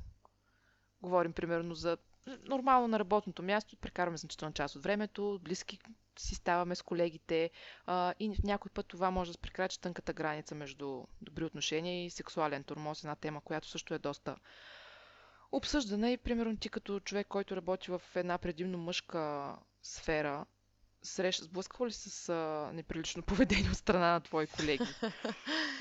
Говорим примерно за нормално на работното място, прекарваме значителна част от времето, близки си ставаме с колегите а, и някой път това може да се прекрачи тънката граница между добри отношения и сексуален турмоз, една тема, която също е доста обсъждана. И примерно ти като човек, който работи в една предимно мъжка сфера, среща, сблъсква ли с а, неприлично поведение от страна на твои колеги?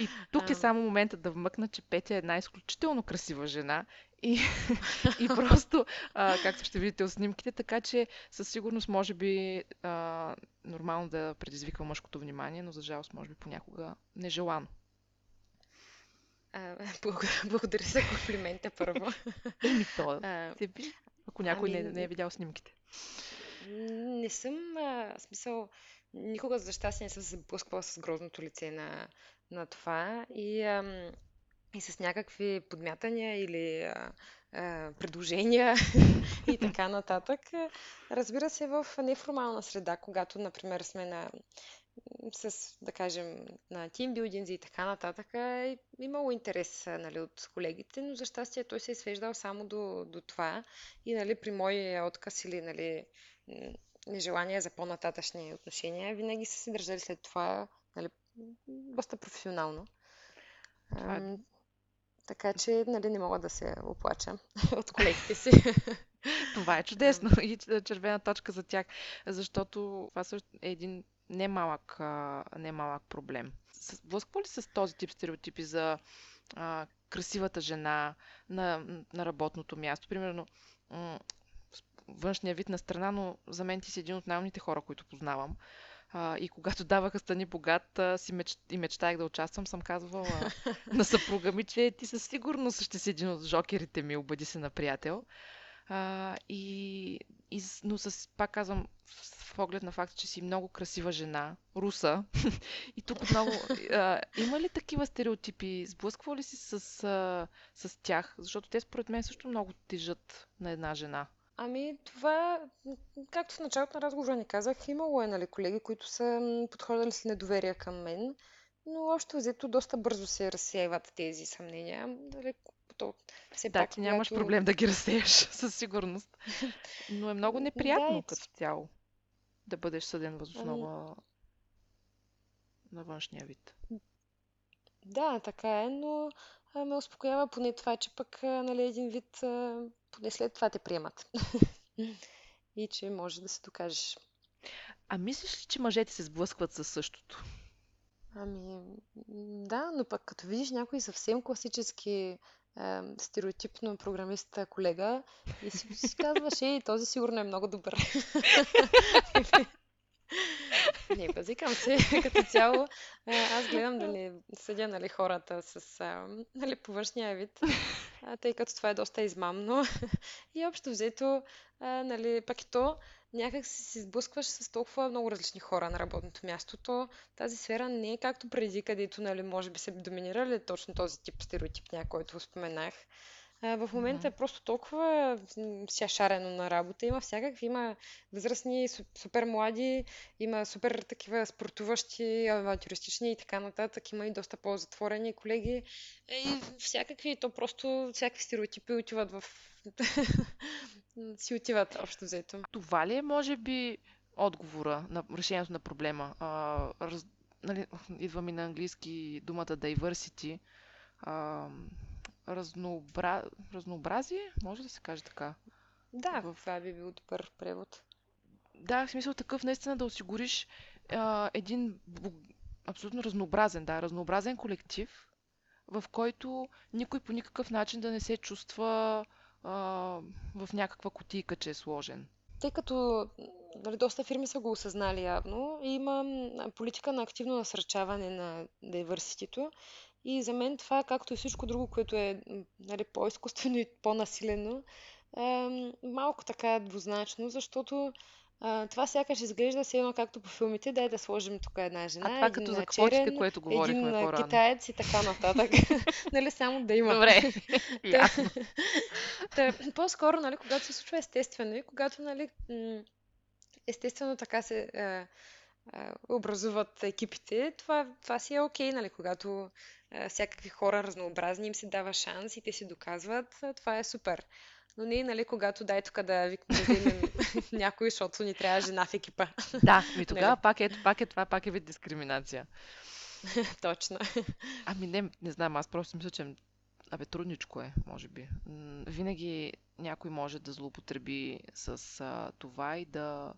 И тук е само момента да вмъкна, че Петя е една изключително красива жена и, [laughs] и просто, а, както ще видите от снимките, така че със сигурност може би а, нормално да предизвиква мъжкото внимание, но за жалост може би понякога нежелано. А, благодаря за комплимента първо. Еми то, ако някой ами... не, не е видял снимките. Не съм, а, смисъл, никога за щастие не съм се сблъсквала с грозното лице на, на това и, ам, и с някакви подмятания или а, а, предложения [laughs] и така нататък. Разбира се, в неформална среда, когато, например, сме на с, да кажем, на тимбилдинзи и така нататък, е имало интерес нали, от колегите, но за щастие той се е свеждал само до, до това. И нали, при моя отказ или нали, нежелание за по-нататъчни отношения, винаги са се държали след това нали, доста професионално. Това... Е така че нали, не мога да се оплача [laughs] от колегите си. [laughs] Това е чудесно и червена точка за тях, защото това също е един немалък, немалък проблем. Блъсква ли с този тип стереотипи за а, красивата жена на, на работното място? Примерно, външния вид на страна, но за мен ти си един от най-умните хора, които познавам. А, и когато [laughs] даваха Стани богат а, си меч... и мечтаях да участвам, съм казвала на съпруга ми, че ти със сигурност ще си един от жокерите ми, обади се на приятел. А, и, и, но с, пак казвам, в оглед на факта, че си много красива жена, руса. [laughs] и тук много... А, има ли такива стереотипи? Сблъсква ли си с, а, с тях? Защото те според мен също много тежат на една жена. Ами, това, както в началото на разговора ни казах, имало е, нали, колеги, които са подходили с недоверие към мен, но общо взето доста бързо се разсеяват тези съмнения. Нали, то, все да, пак, ти нямаш когато... проблем да ги разсеяш, [laughs] със сигурност. Но е много неприятно да, като цяло да бъдеш съден въз основа ами... на външния вид. Да, така е, но ме успокоява поне това, че пък нали, един вид поне след това те приемат. [laughs] И че може да се докажеш. А мислиш ли, че мъжете се сблъскват със същото? Ами, да, но пък като видиш някой съвсем класически е, стереотипно програмист колега и си, си казваш, ей, този сигурно е много добър. [laughs] Не, базикам се [laughs] като цяло. Аз гледам да не съдя нали, хората с нали, повършния вид, тъй като това е доста измамно. [laughs] И общо взето, нали, пък и то, някак си се сблъскваш с толкова много различни хора на работното място. То тази сфера не е както преди, където нали, може би се доминирали точно този тип стереотип, който споменах. А, в момента е просто толкова ся шарено на работа. Има всякакви, има възрастни, супер млади, има супер такива спортуващи, авантюристични и така нататък. Има и доста по-затворени колеги. Е, и всякакви, то просто всякакви стереотипи отиват в... [laughs] си отиват общо взето. Това ли е, може би, отговора, на решението на проблема. А, раз, нали, [laughs] идва ми на английски думата diversity. А, разнообра... разнообразие, може да се каже така. Да, в... това би бил добър превод. Да, в смисъл такъв наистина да осигуриш а, един абсолютно разнообразен, да, разнообразен колектив, в който никой по никакъв начин да не се чувства а, в някаква котийка, че е сложен. Тъй като нали, доста фирми са го осъзнали явно, има политика на активно насърчаване на диверситето и за мен това, както и всичко друго, което е нали, по-изкуствено и по-насилено, е малко така двузначно, защото а, това сякаш изглежда все едно както по филмите, дай да сложим тук една жена, а това един като за черен, което говорихме един по-рано. китаец и така нататък. [laughs] нали, само да има. Добре, [laughs] Та, та, по-скоро, нали, когато се случва естествено и когато, нали, естествено така се а, образуват екипите, това, това си е окей, нали, когато а, всякакви хора разнообразни им се дава шанс и те си доказват, това е супер. Но не, нали, когато дай тук да, ви, да [laughs] [laughs] някой, защото ни трябва жена в екипа. Да, ми [laughs] тогава нали? пак, е, пак е това, пак е вид дискриминация. Точно. Ами не, не знам, аз просто мисля, че Абе, трудничко е, може би. Винаги някой може да злоупотреби с а, това и да,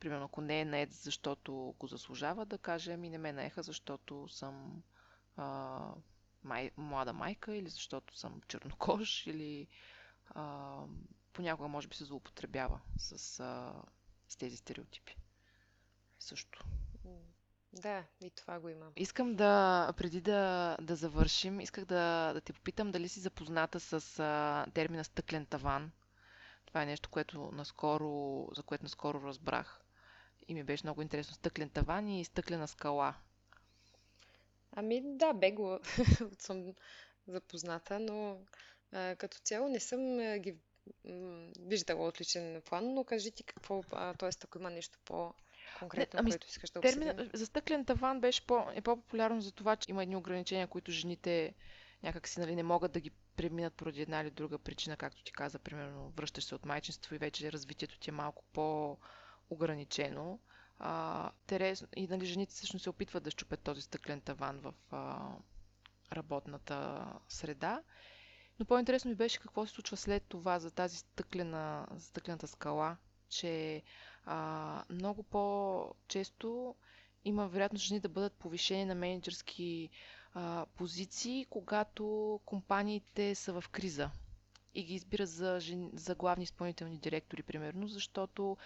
примерно, ако не е наед, защото го заслужава, да каже, ми не ме наеха, защото съм а, май, млада майка или защото съм чернокож или а, понякога може би се злоупотребява с, а, с тези стереотипи. Също. Да, и това го имам. Искам да, преди да, да завършим, исках да, да те попитам дали си запозната с а, термина стъклен таван. Това е нещо, което наскоро, за което наскоро разбрах. И ми беше много интересно. Стъклен таван и стъклена скала. Ами да, бегло [laughs] съм запозната, но а, като цяло не съм а, ги виждала от личен план, но кажи ти какво, т.е. ако има нещо по конкретно, ами, което искаш да обсъдим? Термин, за стъклен таван беше по, е по-популярно за това, че има едни ограничения, които жените някакси нали, не могат да ги преминат поради една или друга причина, както ти каза, примерно връщаш се от майчинство и вече развитието ти е малко по-ограничено. А, терез, и нали, жените всъщност се опитват да щупят този стъклен таван в а, работната среда. Но по-интересно ми беше какво се случва след това за тази стъклена, стъклената скала, че а, много по-често има вероятност жени да бъдат повишени на менеджерски а, позиции, когато компаниите са в криза и ги избират за, жен... за главни изпълнителни директори, примерно, защото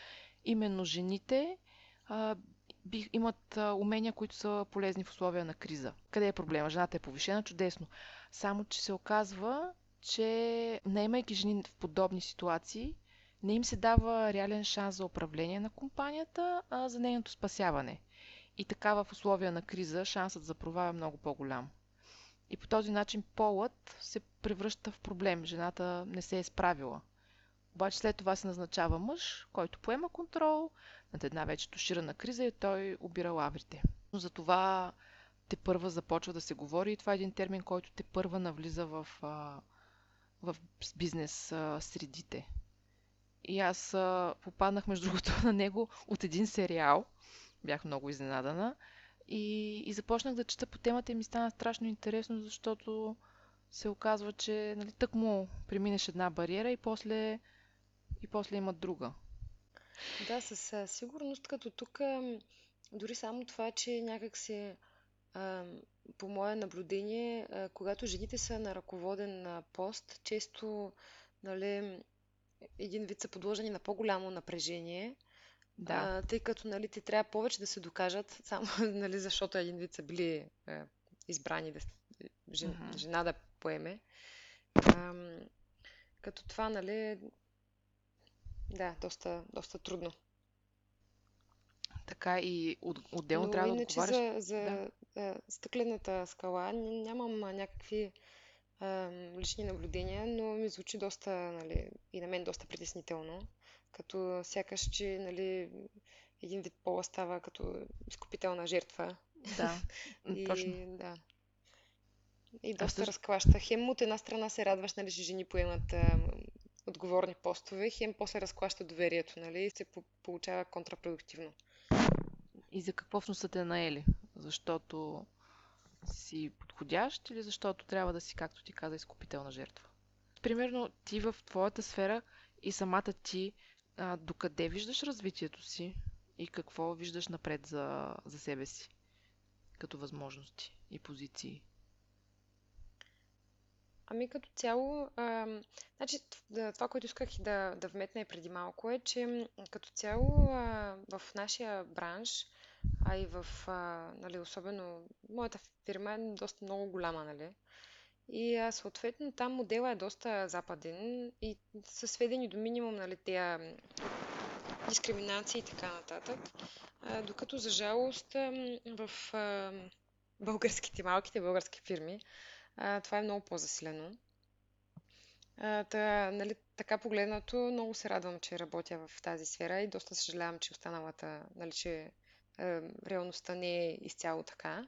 именно жените а, би, имат а, умения, които са полезни в условия на криза. Къде е проблема? Жената е повишена, чудесно. Само, че се оказва, че наемайки жени в подобни ситуации, не им се дава реален шанс за управление на компанията, а за нейното спасяване. И така в условия на криза шансът за провал е много по-голям. И по този начин полът се превръща в проблем. Жената не се е справила. Обаче след това се назначава мъж, който поема контрол над една вече туширана криза и той обира лаврите. Но за това те първа започва да се говори и това е един термин, който те първа навлиза в, в бизнес средите. И аз попаднах, между другото, [laughs] на него от един сериал. Бях много изненадана. И, и започнах да чета по темата и ми стана страшно интересно, защото се оказва, че нали, тък му преминеш една бариера и после, и после има друга. Да, със сигурност, като тук дори само това, че някак се по мое наблюдение, когато жените са на ръководен пост, често нали, един вид са подложени на по-голямо напрежение, Да. а, тъй като нали, те трябва повече да се докажат, [laughs] само нали, защото един вид са били е, избрани да, жен, Мгм. жена да поеме. Ам, като това, нали, да, доста, доста трудно. Така и от, отделно Но трябва да отговаряш. за, за е, стъклената скала нямам някакви а, лични наблюдения, но ми звучи доста, нали, и на мен доста притеснително, като сякаш, че нали, един вид пола става като изкупителна жертва. Да, [laughs] И точно. да, и Аз доста също. разклаща. Хем от една страна се радваш, нали, че жени поемат а, отговорни постове, хем после разклаща доверието, нали, и се получава контрапродуктивно. И за какво всъщност са те наели? Защото си подходящ или защото трябва да си, както ти каза, изкупителна жертва? Примерно, ти в твоята сфера и самата ти, а, докъде виждаш развитието си и какво виждаш напред за, за себе си като възможности и позиции? Ами като цяло, а, значи, това, което исках да, да вметна и преди малко е, че като цяло а, в нашия бранш, а и в, а, нали, особено моята фирма е доста много голяма, нали? И а, съответно там модела е доста западен и са сведени до минимум нали, тези дискриминации и така нататък. А, докато за жалост в а, българските, малките български фирми а, това е много по-засилено. А, та, нали, така погледнато, много се радвам, че работя в тази сфера и доста съжалявам, че останалата, нали, че а, реалността не е изцяло така.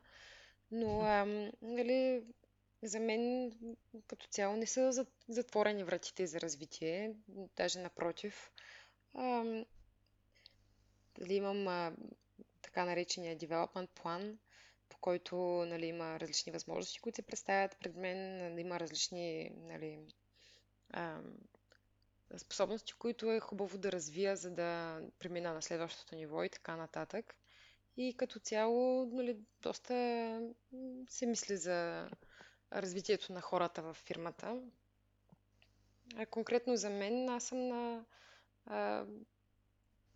Но, а, нали, за мен като цяло не са затворени вратите за развитие, даже напротив. А, дали имам а, така наречения development план, който нали, има различни възможности, които се представят пред мен, нали, има различни нали, способности, които е хубаво да развия, за да премина на следващото ниво и така нататък. И като цяло, нали, доста се мисли за развитието на хората в фирмата. А конкретно за мен, аз съм на а,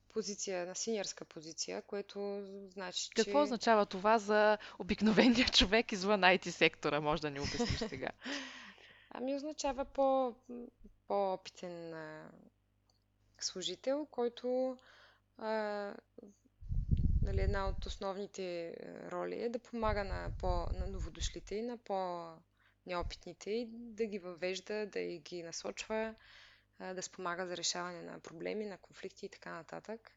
позиция, на синьорска позиция, което значи, че... Какво означава това за обикновения [laughs] човек извън IT сектора? Може да ни обясниш сега. [laughs] Ами означава по, по-опитен а, служител, който а, нали, една от основните роли е да помага на, по, на новодошлите и на по-неопитните и да ги въвежда, да ги насочва, да спомага за решаване на проблеми, на конфликти и така нататък.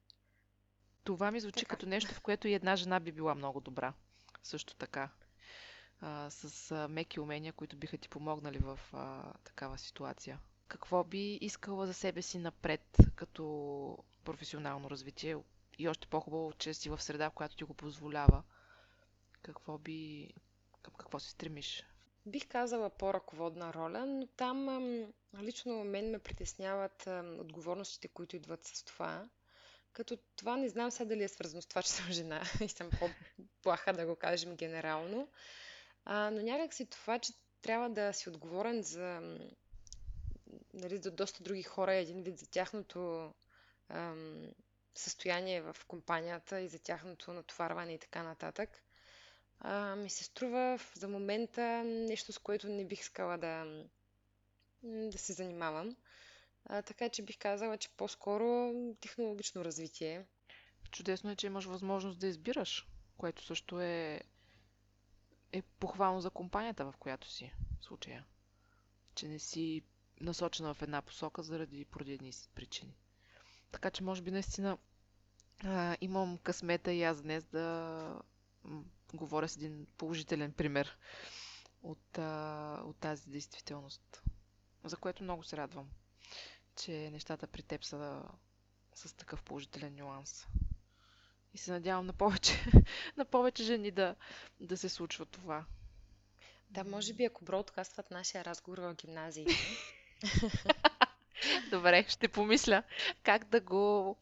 Това ми звучи така. като нещо, в което и една жена би била много добра. Също така. А, с а, меки умения, които биха ти помогнали в а, такава ситуация. Какво би искала за себе си напред като професионално развитие? И още по-хубаво, че си в среда, в която ти го позволява. Какво би... Към какво се стремиш? Бих казала по-ръководна роля, но там лично мен ме притесняват отговорностите, които идват с това. Като това не знам сега дали е свързано с това, [laughs] че съм жена и съм по-плаха да го кажем генерално. А, но някак си това, че трябва да си отговорен за, нали, за доста други хора, един вид за тяхното ам, състояние в компанията и за тяхното натоварване и така нататък а, ми се струва за момента нещо, с което не бих искала да, да се занимавам. А, така че бих казала, че по-скоро технологично развитие. Чудесно е, че имаш възможност да избираш, което също е, е похвално за компанията, в която си в случая. Че не си насочена в една посока заради поради едни причини. Така че, може би, наистина а, имам късмета и аз днес да говоря с един положителен пример от, а, от тази действителност, за което много се радвам, че нещата при теб са с такъв положителен нюанс. И се надявам на повече, [laughs] на повече жени да, да се случва това. Да, може би ако бродкастват нашия разговор в гимназиите. [laughs] Добре, ще помисля как да го...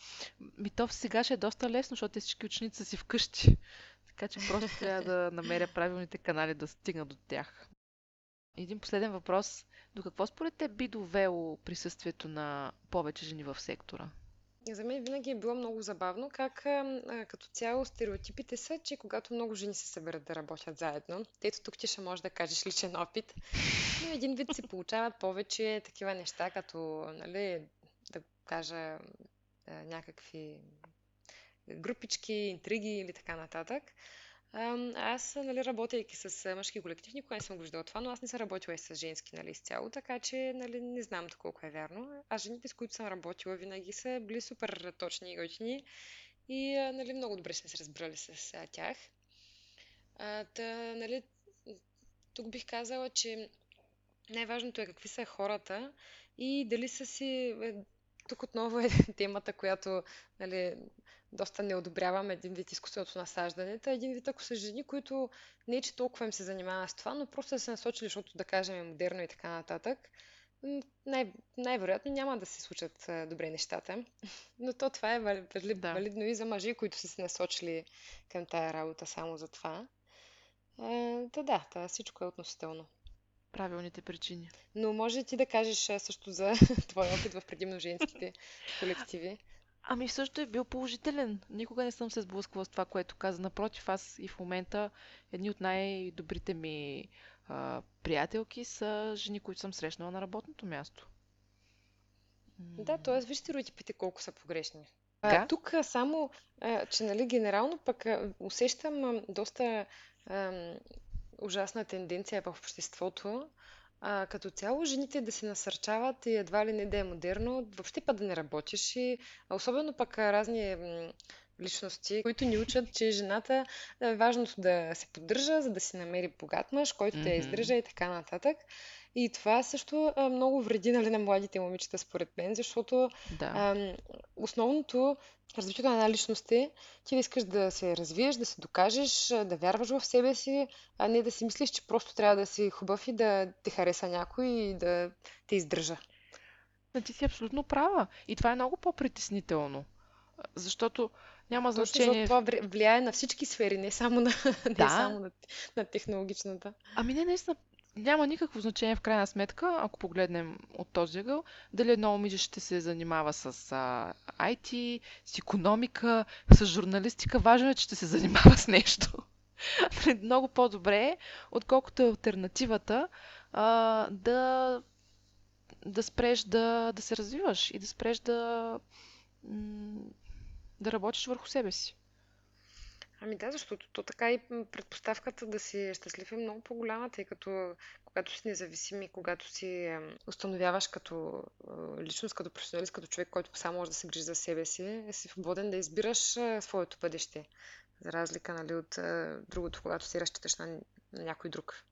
Ми то сега ще е доста лесно, защото всички ученици са си вкъщи. Така че просто трябва да намеря правилните канали да стигна до тях. Един последен въпрос. До какво според те би довело присъствието на повече жени в сектора? За мен винаги е било много забавно как а, като цяло стереотипите са, че когато много жени се съберат да работят заедно, ето тук ти ще можеш да кажеш личен опит, но един вид се получават повече такива неща, като, нали, да кажа, някакви групички, интриги или така нататък. Аз, нали, работейки с мъжки колектив, никога не съм го виждала това, но аз не съм работила и с женски, нали, изцяло, така че, нали, не знам колко е вярно. А жените, с които съм работила, винаги са били супер точни и готини и, нали, много добре сме се разбрали с тях. А, та, нали, тук бих казала, че най-важното е какви са хората и дали са си... Тук отново е [laughs] темата, която нали, доста не одобрявам един вид изкуственото насаждане. Та един вид, ако са жени, които не е, че толкова им се занимава с това, но просто да се насочили, защото да кажем е модерно и така нататък, най- най-вероятно няма да се случат добре нещата. [laughs] Но то това е валидно, да. валидно и за мъжи, които са се насочили към тая работа само за това. Та да, та всичко е относително. Правилните причини. Но може ти да кажеш също за [laughs] твой опит в предимно женските колективи. Ами също е бил положителен. Никога не съм се сблъсквала с това, което каза. Напротив, аз и в момента едни от най-добрите ми а, приятелки са жени, които съм срещнала на работното място. Да, т.е. виж стереотипите колко са погрешни. А, тук само, а, че нали, генерално пък а, усещам а, доста а, ужасна тенденция в обществото, а, като цяло жените да се насърчават и едва ли не да е модерно, въобще па да не работиш и особено пък разни личности, които ни учат, че жената е важното да се поддържа, за да си намери богат мъж, който mm-hmm. те издържа и така нататък. И това също а, много вреди нали, на младите момичета, според мен, защото да. а, основното развитието на една личност е ти да искаш да се развиеш, да се докажеш, да вярваш в себе си, а не да си мислиш, че просто трябва да си хубав и да те хареса някой и да те издържа. ти си абсолютно права. И това е много по-притеснително. Защото няма Точно значение. Защото това влияе на всички сфери, не само на, [laughs] да. не само на, на технологичната. Ами не, наистина, няма никакво значение в крайна сметка, ако погледнем от този ъгъл, дали едно момиче ще се занимава с а, IT, с економика, с журналистика. Важно е, че ще се занимава с нещо. [laughs] Много по-добре е, отколкото е альтернативата а, да, да спреш да, да се развиваш и да спреш да, да работиш върху себе си. Ами да, защото то така и предпоставката да си щастлив е много по-голяма, тъй като когато си независим и когато си установяваш като личност, като професионалист, като човек, който сам може да се грижи за себе си, е си свободен да избираш своето бъдеще. За разлика нали, от другото, когато си разчиташ на, някой друг.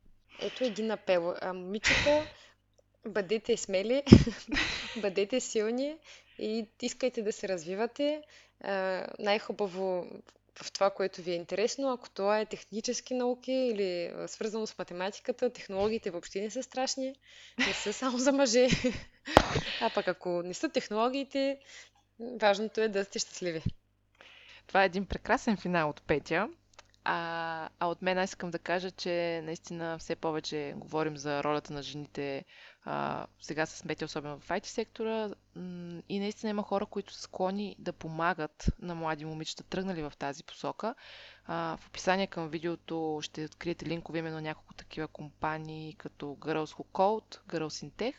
Ето един апел. Момичета, бъдете смели, [laughs] бъдете силни и искайте да се развивате. най-хубаво в това, което ви е интересно. Ако това е технически науки или свързано с математиката, технологиите въобще не са страшни, не са само за мъже. [laughs] А пък ако не са технологиите, важното е да сте щастливи. Това е един прекрасен финал от Петя. А, а от мен аз искам да кажа, че наистина все повече говорим за ролята на жените а, сега с мети, особено в IT сектора. И наистина има хора, които са склонни да помагат на млади момичета, тръгнали в тази посока. А, в описание към видеото ще откриете линкове именно няколко такива компании, като Girls Who Code, Girls in Tech.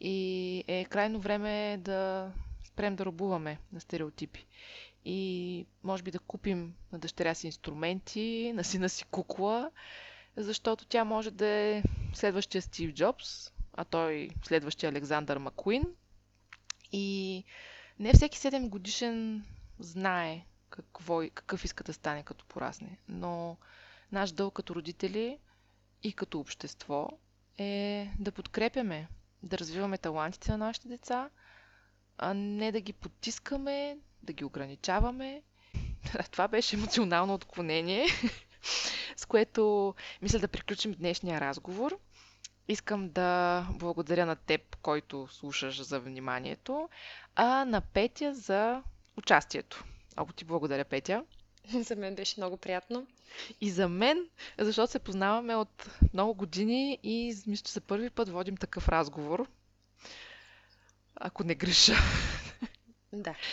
И е крайно време да спрем да робуваме на стереотипи и може би да купим на дъщеря си инструменти, на сина си кукла, защото тя може да е следващия Стив Джобс, а той следващия Александър Макуин. И не всеки 7 годишен знае какво, какъв иска да стане като порасне. Но наш дълг като родители и като общество е да подкрепяме, да развиваме талантите на нашите деца, а не да ги потискаме, да ги ограничаваме. Това беше емоционално отклонение, [laughs] с което мисля да приключим днешния разговор. Искам да благодаря на теб, който слушаш за вниманието, а на Петя за участието. Много ти благодаря, Петя. [laughs] За мен беше много приятно. И за мен, защото се познаваме от много години и мисля, че за първи път водим такъв разговор. Ако не греша. Да. [laughs]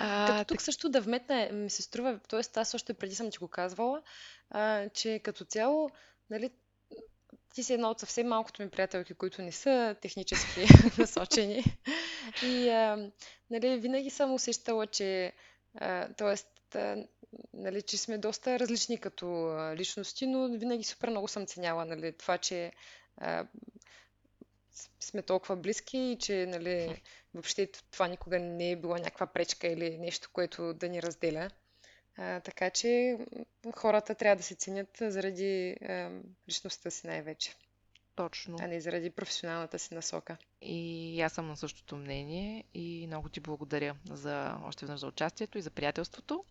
А, като тук так... също да вметна, ми се струва, т.е. аз още преди съм ти го казвала, а, че като цяло, нали, ти си една от съвсем малкото ми приятелки, които не са технически [laughs] насочени. И а, нали, винаги съм усещала, че т.е. Нали, че сме доста различни като а, личности, но винаги супер много съм ценяла нали, това, че а, сме толкова близки и че нали, въобще това никога не е било някаква пречка или нещо, което да ни разделя. А, така че хората трябва да се ценят заради а, личността си най-вече. Точно. а не заради професионалната си насока. И аз съм на същото мнение и много ти благодаря за още веднъж за участието и за приятелството.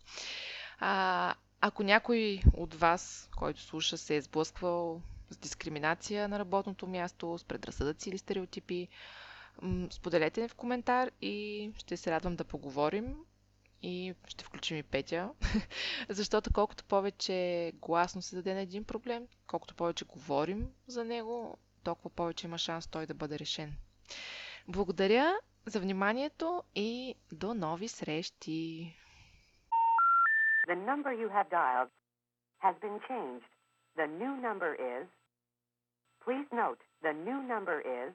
А, ако някой от вас, който слуша, се е сблъсквал с дискриминация на работното място, с предразсъдъци или стереотипи, споделете в коментар и ще се радвам да поговорим и ще включим и Петя, [laughs] защото колкото повече гласно се даде на един проблем, колкото повече говорим за него, толкова повече има шанс той да бъде решен. Благодаря за вниманието и до нови срещи! The number you have dialed has been changed. The new number is... Please note, the new number is